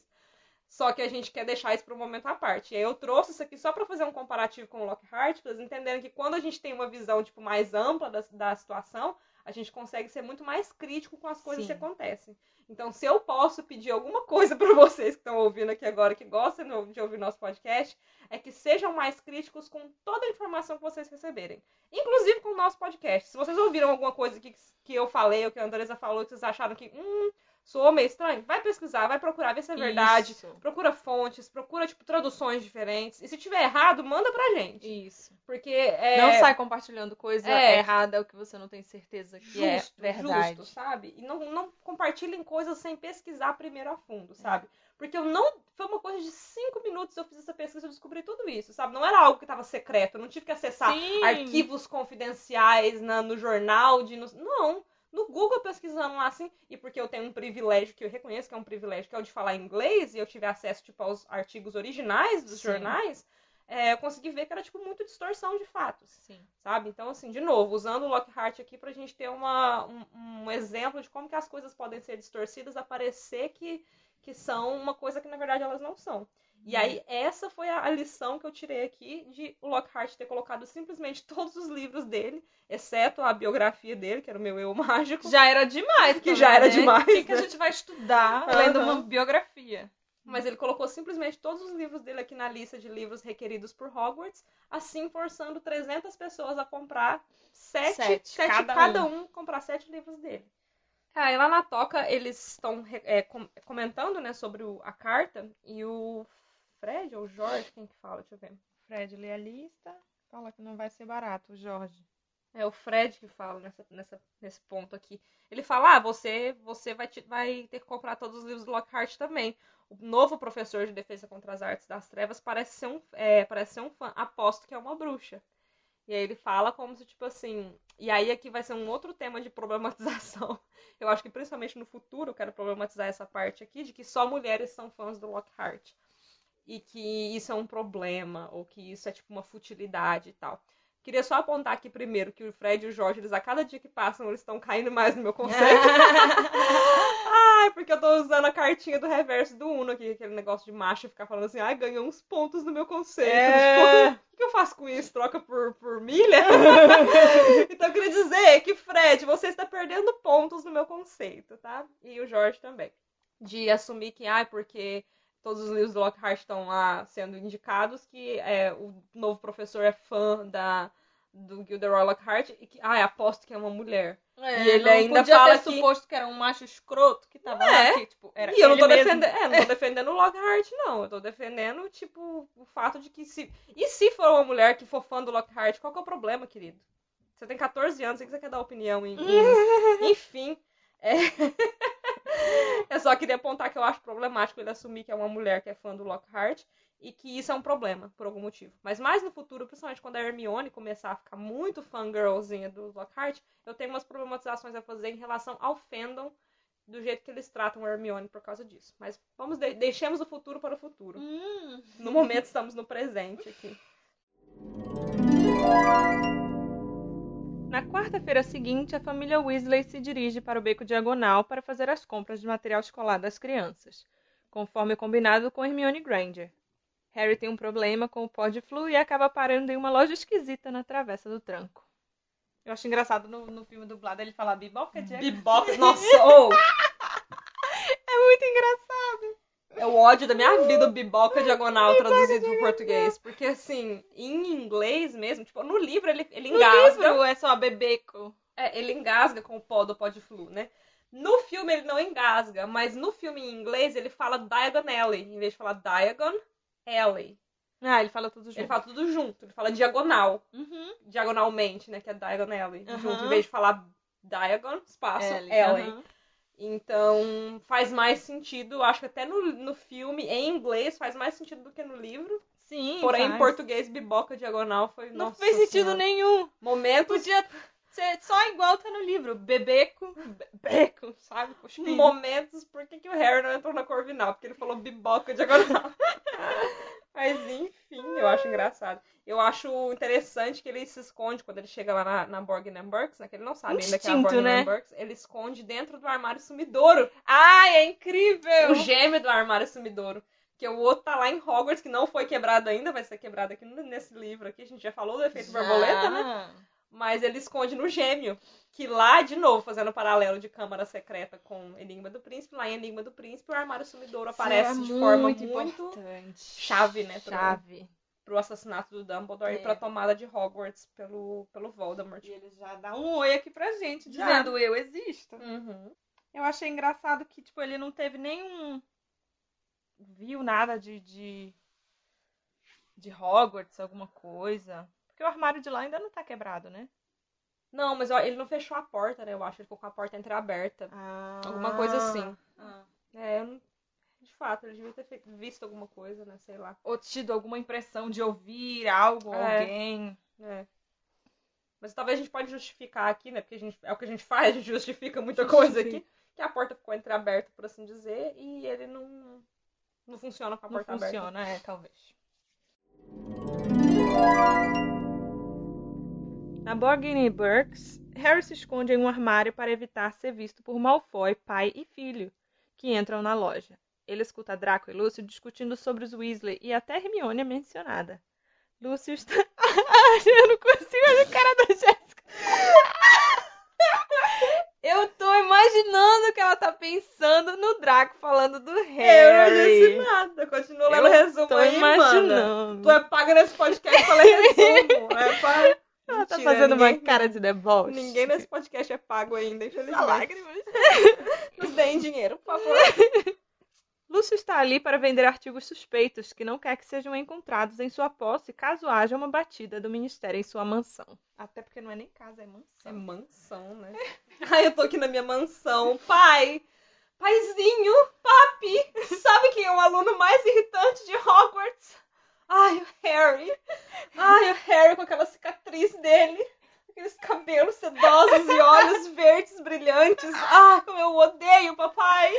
Só que a gente quer deixar isso para um momento à parte. E aí eu trouxe isso aqui só para fazer um comparativo com o Lockhart, para vocês entenderem que quando a gente tem uma visão tipo mais ampla da, da situação, a gente consegue ser muito mais crítico com as coisas Sim. que acontecem. Então, se eu posso pedir alguma coisa para vocês que estão ouvindo aqui agora, que gostam de ouvir nosso podcast, é que sejam mais críticos com toda a informação que vocês receberem. Inclusive com o nosso podcast. Se vocês ouviram alguma coisa que, que eu falei, ou que a Andresa falou, que vocês acharam que, hum, soou meio estranho, vai pesquisar, vai procurar, ver se é verdade. Isso. Procura fontes, procura, tipo, traduções diferentes. E se tiver errado, manda pra gente. Isso. Porque é... Não sai compartilhando coisa É. errada, o que você não tem certeza que é justo, verdade. justo, sabe? E não, não compartilhem coisas sem pesquisar primeiro a fundo, sabe? Porque eu não. Foi uma coisa de cinco minutos eu fiz essa pesquisa e descobri tudo isso, sabe? Não era algo que estava secreto, eu não tive que acessar Sim. arquivos confidenciais na, no jornal de. no- não. No Google pesquisando lá assim, e porque eu tenho um privilégio que eu reconheço que é um privilégio, que é o de falar inglês, e eu tive acesso, tipo, aos artigos originais dos Sim. jornais, é, eu consegui ver que era, tipo, muito distorção de fatos Sim. sabe? Então, assim, de novo, usando o Lockhart aqui pra gente ter uma, um, um exemplo de como que as coisas podem ser distorcidas a parecer que, que são uma coisa que, na verdade, elas não são. E aí, essa foi a, lição que eu tirei aqui de o Lockhart ter colocado simplesmente todos os livros dele, exceto a biografia dele, que era o meu eu mágico. Já era demais. Que também, já era né? demais, O que, que a né? gente vai estudar lendo uma biografia? Mas ele colocou simplesmente todos os livros dele aqui na lista de livros requeridos por Hogwarts, assim forçando 300 pessoas a comprar sete, Sete, sete cada cada, um. comprar sete livros dele. Aí lá na toca eles estão é, com- comentando né, sobre o- a carta e o Fred ou o Jorge, quem que fala? Deixa eu ver. Fred lê a lista, fala que não vai ser barato, Jorge. É o Fred que fala nessa, nessa, nesse ponto aqui. Ele fala: ah, você, você vai, te- vai ter que comprar todos os livros do Lockhart também. O novo professor de defesa contra as artes das trevas parece ser um, é, parece ser um fã. Aposto que é uma bruxa. E aí ele fala como se, tipo assim. E aí aqui vai ser um outro tema de problematização. Eu acho que principalmente no futuro eu quero problematizar essa parte aqui de que só mulheres são fãs do Lockhart. E que isso é um problema, ou que isso é tipo uma futilidade e tal. Queria só apontar aqui primeiro que o Fred e o Jorge, eles a cada dia que passam, eles estão caindo mais no meu conceito. Ai, porque eu tô usando a cartinha do reverso do Uno aqui, aquele negócio de macho ficar falando assim, ai, ganhou uns pontos no meu conceito. É. Tipo, o que eu faço com isso? Troca por, por milha? então eu queria dizer que, Fred, você está perdendo pontos no meu conceito, tá? E o Jorge também. De assumir que, ai, porque todos os livros do Lockhart estão lá sendo indicados, que é, o novo professor é fã da, do Gilderoy Lockhart e que, ai, aposto que é uma mulher. É, e ele ainda podia fala ter que... suposto que era um macho escroto que tava É. lá aqui, tipo, era E eu não tô mesmo. defendendo, é, não tô defendendo o Lockhart, não. Eu tô defendendo, tipo, o fato de que se. E se for uma mulher que for fã do Lockhart, qual que é o problema, querido? Você tem 14 anos, o que você quer dar opinião em. em- Enfim. É... Eu só queria apontar que eu acho problemático ele assumir que é uma mulher que é fã do Lockhart e que isso é um problema, por algum motivo. Mas mais no futuro, principalmente quando a Hermione começar a ficar muito fangirlzinha do Lockhart, eu tenho umas problematizações a fazer em relação ao fandom do jeito que eles tratam a Hermione por causa disso. Mas vamos de deixemos o futuro para o futuro. Hum. No momento estamos no presente aqui. Na quarta-feira seguinte, a família Weasley se dirige para o beco diagonal para fazer as compras de material escolar das crianças, conforme combinado com Hermione Granger. Harry tem um problema com o pó de flu e acaba parando em uma loja esquisita na travessa do tranco. Eu acho engraçado no, no filme dublado ele falar biboca de Biboca, nossa, ou É muito engraçado. É o ódio da minha vida o biboca diagonal traduzido para português, porque assim, em inglês mesmo, tipo, no livro ele ele No engasga, livro é só bebeco. é, ele engasga com o pó do pó de flu, né? No filme ele não engasga, mas no filme em inglês ele fala Diagon Alley, em vez de falar Diagon Alley. Ah, ele fala tudo junto. Ele fala tudo junto, ele fala diagonal. Uhum. diagonalmente, né? Que é Diagon Alley. Aham. Junto, em vez de falar Diagon, espaço, Alley, Alley. aham. Então, faz mais sentido. Acho que até no, no filme, em inglês, faz mais sentido do que no livro. Sim, Porém, em faz. português, biboca diagonal foi. Não fez sentido Senhora. nenhum. Momentos, Podia Ser só igual tá no livro. Bebeco, bebeco, sabe? Momentos, por que, que o Harry não entrou na Corvinal? Porque ele falou biboca diagonal. Mas enfim, eu acho engraçado. Eu acho interessante que ele se esconde quando ele chega lá na, na Borgin Burks, né? Que ele não sabe ainda que é a Instinto, Borgin né? Burks. Ele esconde dentro do armário sumidouro. Ai, é incrível! O gêmeo do armário sumidouro. Que o outro tá lá em Hogwarts, que não foi quebrado ainda, vai ser quebrado aqui nesse livro aqui. A gente já falou do efeito borboleta, né? Mas ele esconde no gêmeo. Que lá, de novo, fazendo um paralelo de Câmara Secreta com Enigma do Príncipe, lá em Enigma do Príncipe, o armário sumidouro aparece é de forma muito muito importante. chave, né? Chave. pro assassinato do Dumbledore É. e pra tomada de Hogwarts pelo, pelo Voldemort. E ele já dá um oi aqui pra gente, Já. dizendo eu existo. Uhum. Eu achei engraçado que, tipo, ele não teve nenhum. Viu nada de. de, de Hogwarts, alguma coisa. Porque o armário de lá ainda não tá quebrado, né? Não, mas ó, ele não fechou a porta, né? Eu acho. Ele ficou com a porta entreaberta. Alguma coisa assim. Ah. É, eu não... de fato, ele devia ter visto alguma coisa, né? Sei lá. Ou tido alguma impressão de ouvir algo, É. alguém. É. Mas talvez a gente pode justificar aqui, né? Porque a gente, é o que a gente faz, a gente justifica muita coisa aqui. Que a porta ficou entreaberta, por assim dizer, e ele não, não funciona com a Não porta aberta. funciona, é, talvez. Na Borgini Burks, Harry se esconde em um armário para evitar ser visto por Malfoy, pai e filho, que entram na loja. Ele escuta Draco e Lúcio discutindo sobre os Weasley e até Hermione é mencionada. Lúcio está... Eu não consigo olhar a cara da Jéssica. Eu tô imaginando que ela tá pensando no Draco falando do Eu Harry. não disse nada, continua lendo o Eu resumo tô aí, imaginando. Tu é paga nesse podcast pra ler resumo. É pra... Ela tá Mentira, fazendo ninguém- uma cara de deboche. Ninguém nesse podcast é pago ainda, infelizmente. Lágrimas. Nos deem dinheiro, por favor. Lúcio está ali para vender artigos suspeitos que não quer que sejam encontrados em sua posse caso haja uma batida do ministério em sua mansão. Até porque não é nem casa, é mansão. É mansão, né? Ai, eu tô aqui na minha mansão. Pai! Paizinho! Papi! Sabe quem é o aluno mais irritante de Hogwarts? Ai, o Harry! Ai, o Harry com aquela cicatriz dele. Aqueles cabelos sedosos e olhos verdes brilhantes. Ah, como eu odeio, papai!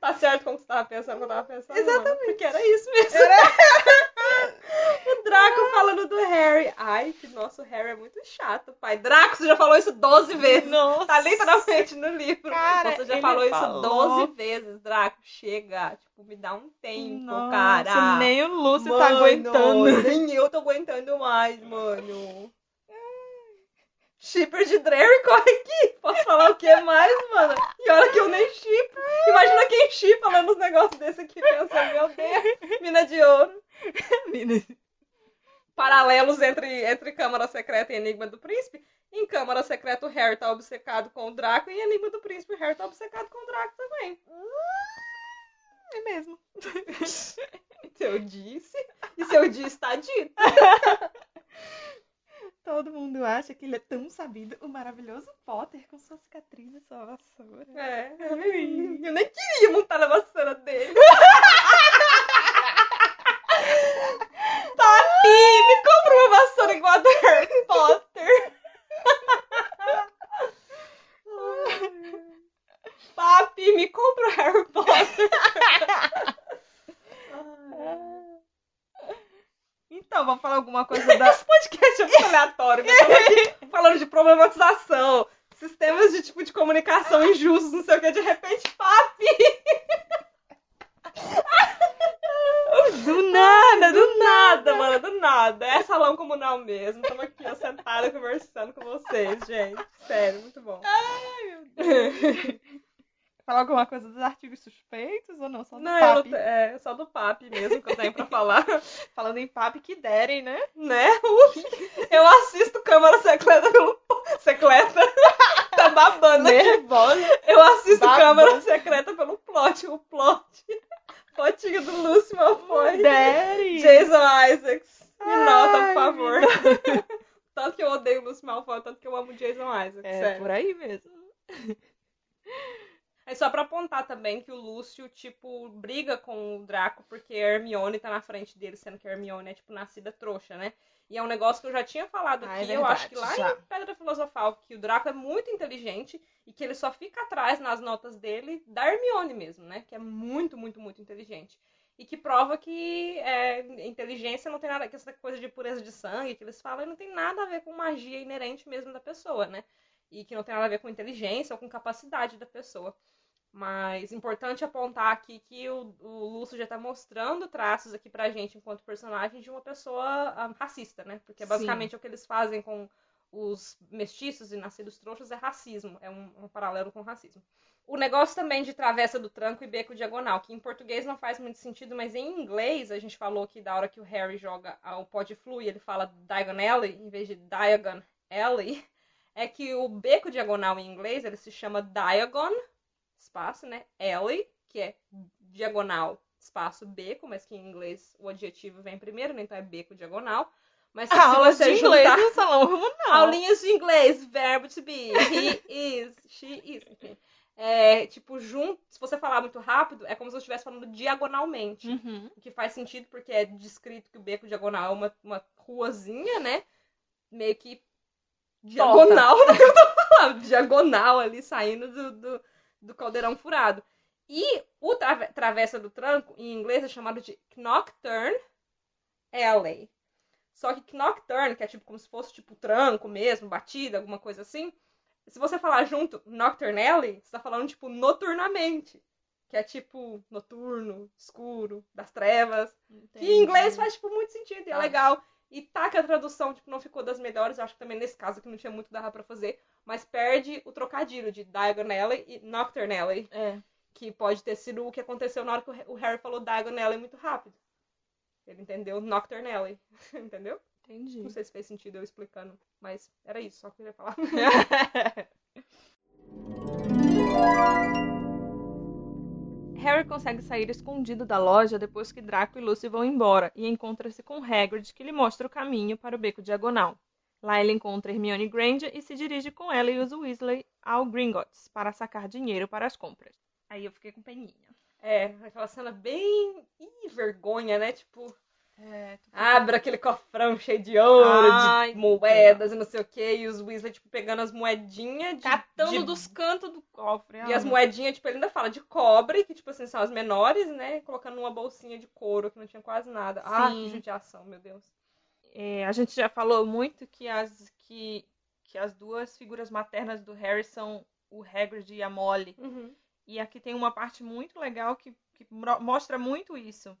Tá certo como você tava pensando que eu tava pensando? Exatamente. Porque era isso mesmo. O Draco falando do Harry. Ai, que nosso Harry é muito chato, pai. Draco, você já falou isso 12 vezes. Nossa. Tá literalmente no livro. Cara, você já ele falou isso falou. 12 vezes, Draco. Chega. Tipo, me dá um tempo, Nossa, cara. nem o Lúcio tá Mano, aguentando. Nem eu tô aguentando mais, mano. Shipper de Drake, corre aqui. Posso falar o que mais, mano? E olha que eu nem shippo. Imagina quem shippa lendo uns negócios desse aqui pensando, meu Deus, mina de ouro. Paralelos entre, entre Câmara Secreta e Enigma do Príncipe. Em Câmara Secreta, o Harry tá obcecado com o Draco. E em Enigma do Príncipe, o Harry tá obcecado com o Draco também. É mesmo. Se eu disse. E se eu disse, tá dito. Todo mundo acha que ele é tão sabido, o maravilhoso Potter com sua cicatriz e sua vassoura. É, eu nem, eu nem queria montar na vassoura dele. Papi, me compra uma vassoura igual a do Harry Potter. Papi, me compra o Harry Potter. Então, vamos falar alguma coisa da. Esse podcast é muito aleatório. falando de problematização, sistemas de tipo de comunicação injustos, não sei o que, de repente, papi! Do nada, Do nada, mano, do nada. É salão comunal mesmo. Estamos aqui, ó, sentada conversando com vocês, gente. Sério, muito bom. Falar alguma coisa dos artigos suspeitos ou não? Só do Não, não é só do papi mesmo que eu tenho pra falar. Falando em papi, que derem, né? Né? Eu assisto Câmara Secreta pelo. Secreta. Tá babando. Nervosa. Eu assisto Babando. Câmara Secreta pelo plot. O plot. Fotinho do Lúcio Malfoy. Jason Isaacs. Me nota, por favor. tanto que eu odeio o Lúcio Malfoy, tanto que eu amo o Jason Isaacs. É, sério. por aí mesmo. É só pra apontar também que o Lúcio, tipo, briga com o Draco porque a Hermione tá na frente dele, sendo que a Hermione é, tipo, nascida trouxa, né? E é um negócio que eu já tinha falado Ah, é aqui, eu acho que lá já. em Pedra Filosofal, que o Draco é muito inteligente e que ele só fica atrás nas notas dele da Hermione mesmo, né? Que é muito, muito, muito inteligente. E que prova que é, inteligência não tem nada, que essa coisa de pureza de sangue que eles falam, não tem nada a ver com magia inerente mesmo da pessoa, né? E que não tem nada a ver com inteligência ou com capacidade da pessoa. Mas importante apontar aqui que o, o Lúcio já tá mostrando traços aqui pra gente, enquanto personagem, de uma pessoa ah, racista, né? Porque Sim. basicamente o que eles fazem com os mestiços e nascidos trouxas é racismo. É um, um paralelo com o racismo. O negócio também de travessa do tranco e beco diagonal, que em português não faz muito sentido, mas em inglês a gente falou que da hora que o Harry joga o pó de flu e ele fala Diagon Alley em vez de Diagon Alley, é que o beco diagonal em inglês ele se chama Diagon, espaço, né? Alley, que é diagonal, espaço, beco, mas que em inglês o adjetivo vem primeiro, né? Então é beco diagonal. Mas se Aulas você de inglês juntar... no salão não. Aulinhas de inglês, verbo to be, he is, she is. É, tipo, junto, se você falar muito rápido, é como se eu estivesse falando diagonalmente. Uhum. O que faz sentido porque é descrito que o beco diagonal é uma, uma ruazinha, né? Meio que diagonal, que eu tô falando, diagonal ali saindo do, do, do caldeirão furado. E o trave- travessa do tranco, em inglês, é chamado de Knockturn Alley. Só que Knockturn, que é tipo como se fosse tipo tranco mesmo, batida, alguma coisa assim. Se você falar junto Nocturne Alley, você tá falando tipo noturnamente. Que é tipo noturno, escuro, das trevas. Que em inglês faz tipo muito sentido e é Faz. legal. E tá que a tradução tipo, não ficou das melhores, eu acho que também nesse caso que não tinha muito dava pra fazer. Mas perde o trocadilho de Diagon Alley e Nocturne Alley. É. Que pode ter sido o que aconteceu na hora que o Ha- o Harry falou Diagon Alley muito rápido. Ele entendeu Nocturne Alley. Entendeu? Entendi. Não sei se fez sentido eu explicando, mas era isso, só que eu queria falar. Harry consegue sair escondido da loja depois que Draco e Lucy vão embora e encontra-se com Hagrid, que lhe mostra o caminho para o beco diagonal. Lá ele encontra Hermione Granger e se dirige com ela e os Weasley ao Gringotts para sacar dinheiro para as compras. Aí eu fiquei com peninha. É, aquela cena bem. Ih, vergonha, né? Tipo, É, abre aquele cofrão cheio de ouro, Ai, de moedas e não sei o que, e os Weasley, tipo, pegando as moedinhas de. catando de- dos cantos do cofre. E as Ah, moedinhas, tipo, ele ainda fala de cobre, que, tipo assim, são as menores, né? Colocando numa bolsinha de couro, que não tinha quase nada. Ah, Sim. que judiação, meu Deus. É, a gente já falou muito que as, que, que as duas figuras maternas do Harry são o Hagrid e a Molly. Uhum. E aqui tem uma parte muito legal que, que mostra muito isso.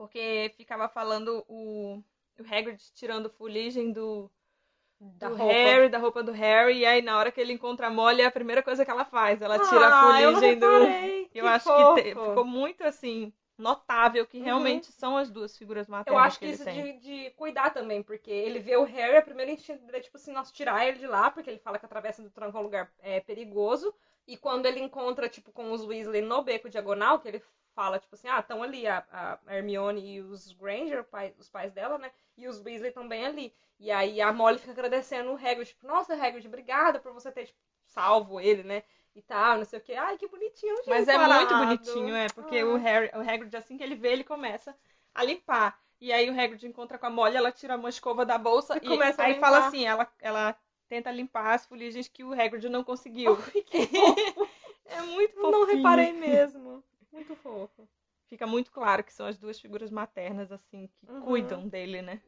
Porque ficava falando o, o Hagrid tirando fuligem do, Da do roupa. Harry, da roupa do Harry, e aí na hora que ele encontra a Molly, é a primeira coisa que ela faz. Ela tira Ah, a eu fuligem do. reparei, Eu que acho fofo. que te- ficou muito assim, notável que Uhum. realmente são as duas figuras Eu maternas acho que ele isso de, de cuidar também, porque ele vê o Harry, a primeira instinto dele é tipo assim, nossa, tirar ele de lá, porque ele fala que a travessa do tranco é um lugar é, perigoso. E quando ele encontra, tipo, com os Weasley no beco diagonal, que ele fala, tipo assim, ah, estão ali a, a Hermione e os Granger, pai- os pais dela, né? E os Weasley estão bem ali. E aí a Molly fica agradecendo o Hagrid, tipo, nossa, Hagrid, obrigada por você ter, tipo, salvo ele, né? E tal, não sei o que. Ai, que bonitinho, gente. Mas é parado. muito bonitinho, é, porque Ah. o, Harry, o Hagrid, assim que ele vê, ele começa a limpar. E aí o Hagrid encontra com a Molly, ela tira uma escova da bolsa E e, começa a aí fala assim, ela, ela tenta limpar as fuligens que o Hagrid não conseguiu. é muito Eu não reparei mesmo. Muito fofo. Fica muito claro que são as duas figuras maternas, assim, que Uhum. cuidam dele, né?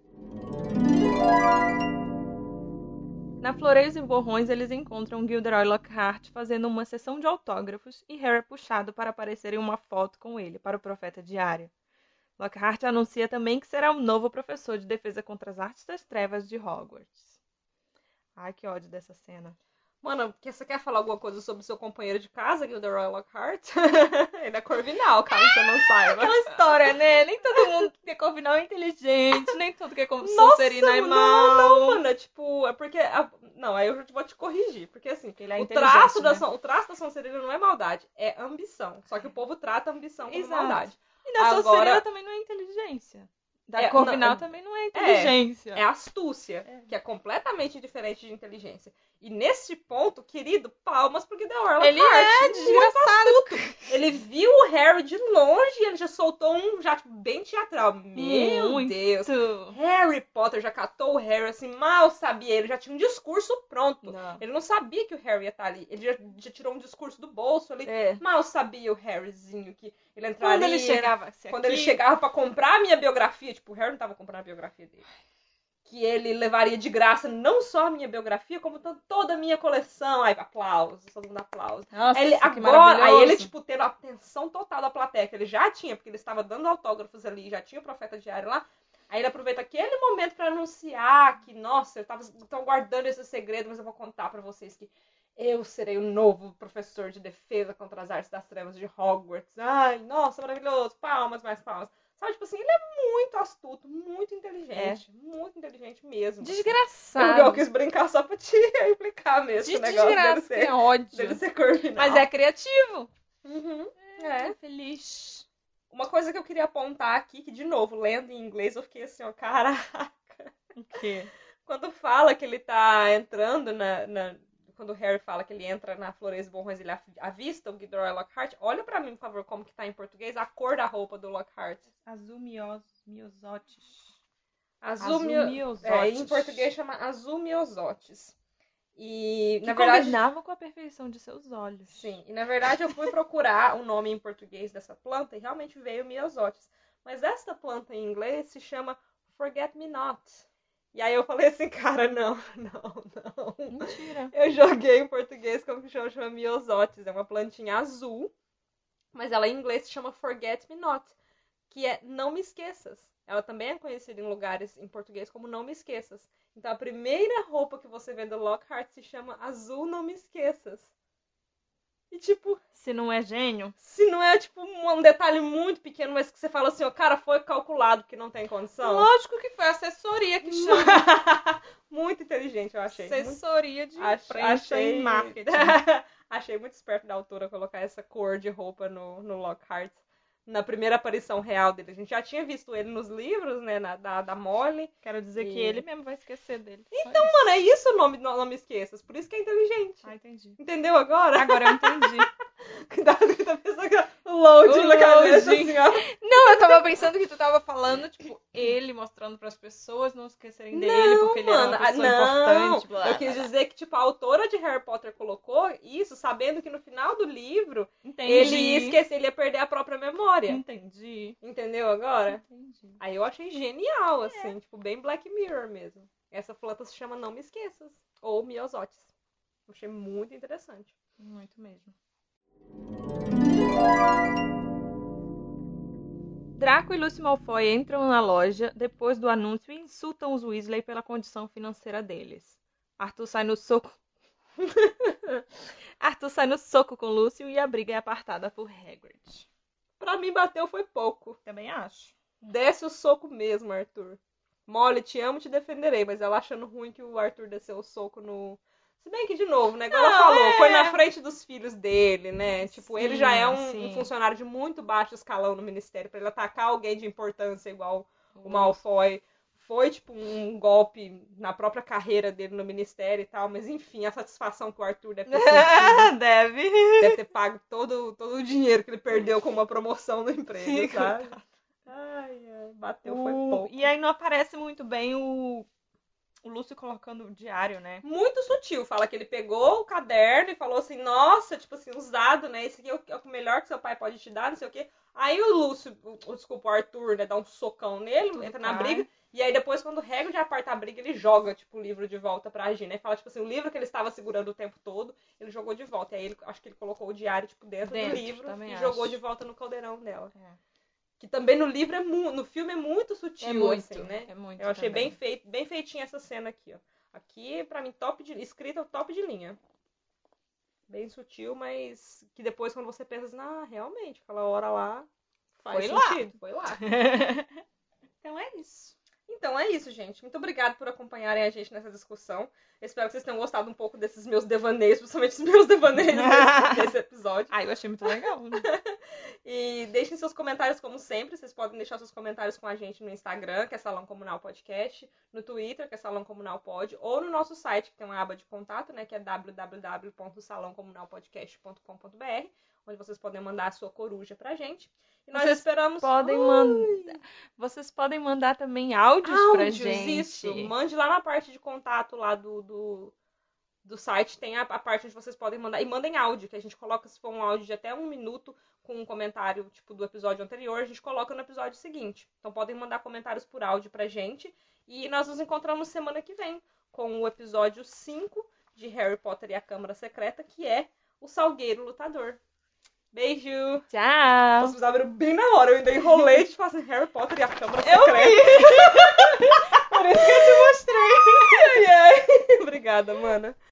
Na Floreios e Borrões, eles encontram Gilderoy Lockhart fazendo uma sessão de autógrafos e Harry é puxado para aparecer em uma foto com ele para o Profeta Diário. Lockhart anuncia também que será o novo professor de defesa contra as artes das trevas de Hogwarts. Ai, que ódio dessa cena. Mano, você quer falar alguma coisa sobre seu companheiro de casa, Gilderoy Lockhart? Ele é corvinal, caso você não saiba. Aquela história, né? Nem todo mundo que é corvinal é inteligente, nem todo que é como Sonserina é não, mal. não, mano, é tipo, é porque, a- não, aí eu vou te corrigir, porque assim, Ele é o, traço da, né? Son- o traço da Sonserina não é maldade, é ambição, só que o povo trata a ambição como Exato. maldade. E na Agora- Sonserina também não é inteligência. Da Corvinal também não é inteligência. É, é astúcia, é. que é completamente diferente de inteligência. E nesse ponto, querido, palmas pro Guido Orla Ele é desgraçado. Ele viu o Harry de longe e ele já soltou um já tipo, bem teatral. Meu Muito. Deus. Harry Potter já catou o Harry assim, mal sabia. Ele já tinha um discurso pronto. Não. Ele não sabia que o Harry ia estar ali. Ele já, já tirou um discurso do bolso ali. É. Mal sabia o Harryzinho que ele entraria. Quando ele chegava, quando aqui... ele chegava para comprar a minha biografia, tipo, o Harry não tava comprando a biografia dele que ele levaria de graça não só a minha biografia, como toda a minha coleção. Aí, aplausos, todo mundo aplausos. Nossa, ele, agora, aí ele, tipo, tendo a atenção total da plateia, que ele já tinha, porque ele estava dando autógrafos ali, já tinha o Profeta Diário lá. Aí ele aproveita aquele momento para anunciar que, nossa, eu tava tão guardando esse segredo, mas eu vou contar para vocês que eu serei o novo professor de defesa contra as artes das trevas de Hogwarts. Ai, nossa, maravilhoso. Palmas, mais palmas. Sabe, tipo assim, ele é muito astuto, muito inteligente. É. Muito inteligente mesmo. Desgraçado. Eu, eu quis brincar só pra te explicar mesmo de o negócio desgraça, dele ser, é ódio. dele ser corvinal. Mas é criativo. Uhum. É, é. feliz. Uma coisa que eu queria apontar aqui, que de novo, lendo em inglês, eu fiquei assim, ó, caraca. O quê? Quando fala que ele tá entrando na, na quando o Harry fala que ele entra na Flores Borrões, ele avista o Gilderoy Lockhart. Olha para mim, por favor, como que tá em português a cor da roupa do Lockhart. Azul mios, miosotes. Azul, Azul. É, em português chama azul miosotes. E, que na verdade, combinava com a perfeição de seus olhos. Sim, e na verdade eu fui procurar o nome em português dessa planta e realmente veio miosotes. Mas esta planta em inglês se chama Forget Me Not. E aí eu falei assim, cara, não, não, não. Mentira. Eu joguei em português como que chama, chama miosotis. É uma plantinha azul, mas ela em inglês se chama Forget Me Not, que é Não Me Esqueças. Ela também é conhecida em lugares em português como Não Me Esqueças. Então a primeira roupa que você vê do Lockhart se chama Azul Não Me Esqueças. E tipo. Se não é gênio. Se não é, tipo, um detalhe muito pequeno, mas que você fala assim, ó, cara, foi calculado que não tem condição. Lógico que foi a assessoria que chama. muito inteligente, eu achei. Assessoria de Ach... achei... marketing. achei muito esperto da autora colocar essa cor de roupa no, no Lockhart na primeira aparição real dele. A gente já tinha visto ele nos livros, né, na, da, da Molly. Quero dizer e... que ele mesmo vai esquecer dele. Então, mano, é isso o nome, não, não me esqueças. Por isso que é inteligente. Ah, entendi. Entendeu agora? Agora eu entendi. Cuidado que tá pensando que loading na cabeça, assim, ó. Não, eu tava pensando que tu tava falando, tipo, ele mostrando pras pessoas não esquecerem dele, não, porque ele mano, era uma pessoa não. importante. Blá, eu quis dizer que, tipo, a autora de Harry Potter colocou isso sabendo que no final do livro entendi. ele ia esquecer, ele ia perder a própria memória. Entendi. Entendeu agora? Entendi. Aí eu achei genial, assim, é. tipo, bem Black Mirror mesmo. Essa planta se chama Não Me Esqueças, ou Miosotis. Achei muito interessante. Muito mesmo. Draco e Lucy Malfoy entram na loja depois do anúncio e insultam os Weasley pela condição financeira deles. Arthur sai no soco. Arthur sai no soco com Lúcio e a briga é apartada por Hagrid. Pra mim, bateu foi pouco. Também acho. Desce o soco mesmo, Arthur. Molly, te amo, te defenderei, mas ela achando ruim que o Arthur desceu o soco no, se bem que, de novo, né? Igual ela falou, é... foi na frente dos filhos dele, né? Tipo, sim, ele já é um, um, funcionário de muito baixo escalão no ministério. para ele atacar alguém de importância igual o Malfoy. Foi, tipo, um golpe na própria carreira dele no ministério e tal. Mas, enfim, a satisfação que o Arthur deve ter sentido, Deve. Deve ter pago todo, todo o dinheiro que ele perdeu com uma promoção no emprego, sabe? Ai, ai, bateu, o... foi pouco. E aí não aparece muito bem o o Lúcio colocando o diário, né? Muito sutil. Fala que ele pegou o caderno e falou assim, nossa, tipo assim, usado, né? Esse aqui é o, é o melhor que seu pai pode te dar, não sei o quê. Aí o Lúcio, o, desculpa, o Arthur, né, dá um socão nele, Tudo entra na briga. E aí depois, quando o Hagrid aparta a briga, ele joga, tipo, o livro de volta pra Gina. E fala, tipo assim, o livro que ele estava segurando o tempo todo, ele jogou de volta. E aí ele, acho que ele colocou o diário, tipo, dentro, dentro do livro e acho. jogou de volta no caldeirão dela. É. Que também no livro é no filme é muito sutil, é muito, assim, né? É muito Eu achei também. bem feito, bem feitinha essa cena aqui, ó. Aqui, para mim, top de. Escrita top de linha. Bem sutil, mas que depois, quando você pensa assim, ah, realmente, aquela hora lá faz foi sentido. Lá. Foi lá. então é isso. Então é isso, gente. Muito obrigada por acompanharem a gente nessa discussão. Eu espero que vocês tenham gostado um pouco desses meus devaneios, principalmente os meus devaneios desse, episódio. Ah, eu achei muito legal. e deixem seus comentários, como sempre. Vocês podem deixar seus comentários com a gente no Instagram, que é Salão Comunal Podcast, no Twitter, que é Salão Comunal Pod, ou no nosso site, que tem uma aba de contato, né, que é www.salãocomunalpodcast.com.br, onde vocês podem mandar a sua coruja pra gente. E nós vocês esperamos. Podem mandar. Vocês podem mandar também áudios, pra Áudios, gente. Isso. Mande lá na parte de contato lá do, do, do site, tem a, a parte onde vocês podem mandar. E mandem áudio, que a gente coloca, se for um áudio de até um minuto, com um comentário, tipo, do episódio anterior, a gente coloca no episódio seguinte. Então podem mandar comentários por áudio pra gente. E nós nos encontramos semana que vem com o episódio 5 de Harry Potter e a Câmara Secreta, que é o Salgueiro Lutador. Beijo! Tchau! Vocês abriram bem na hora, eu ainda enrolei de fazer Harry Potter e a Câmara Eu Secreta. Por isso que eu te mostrei. Ai, ai. Obrigada, mana.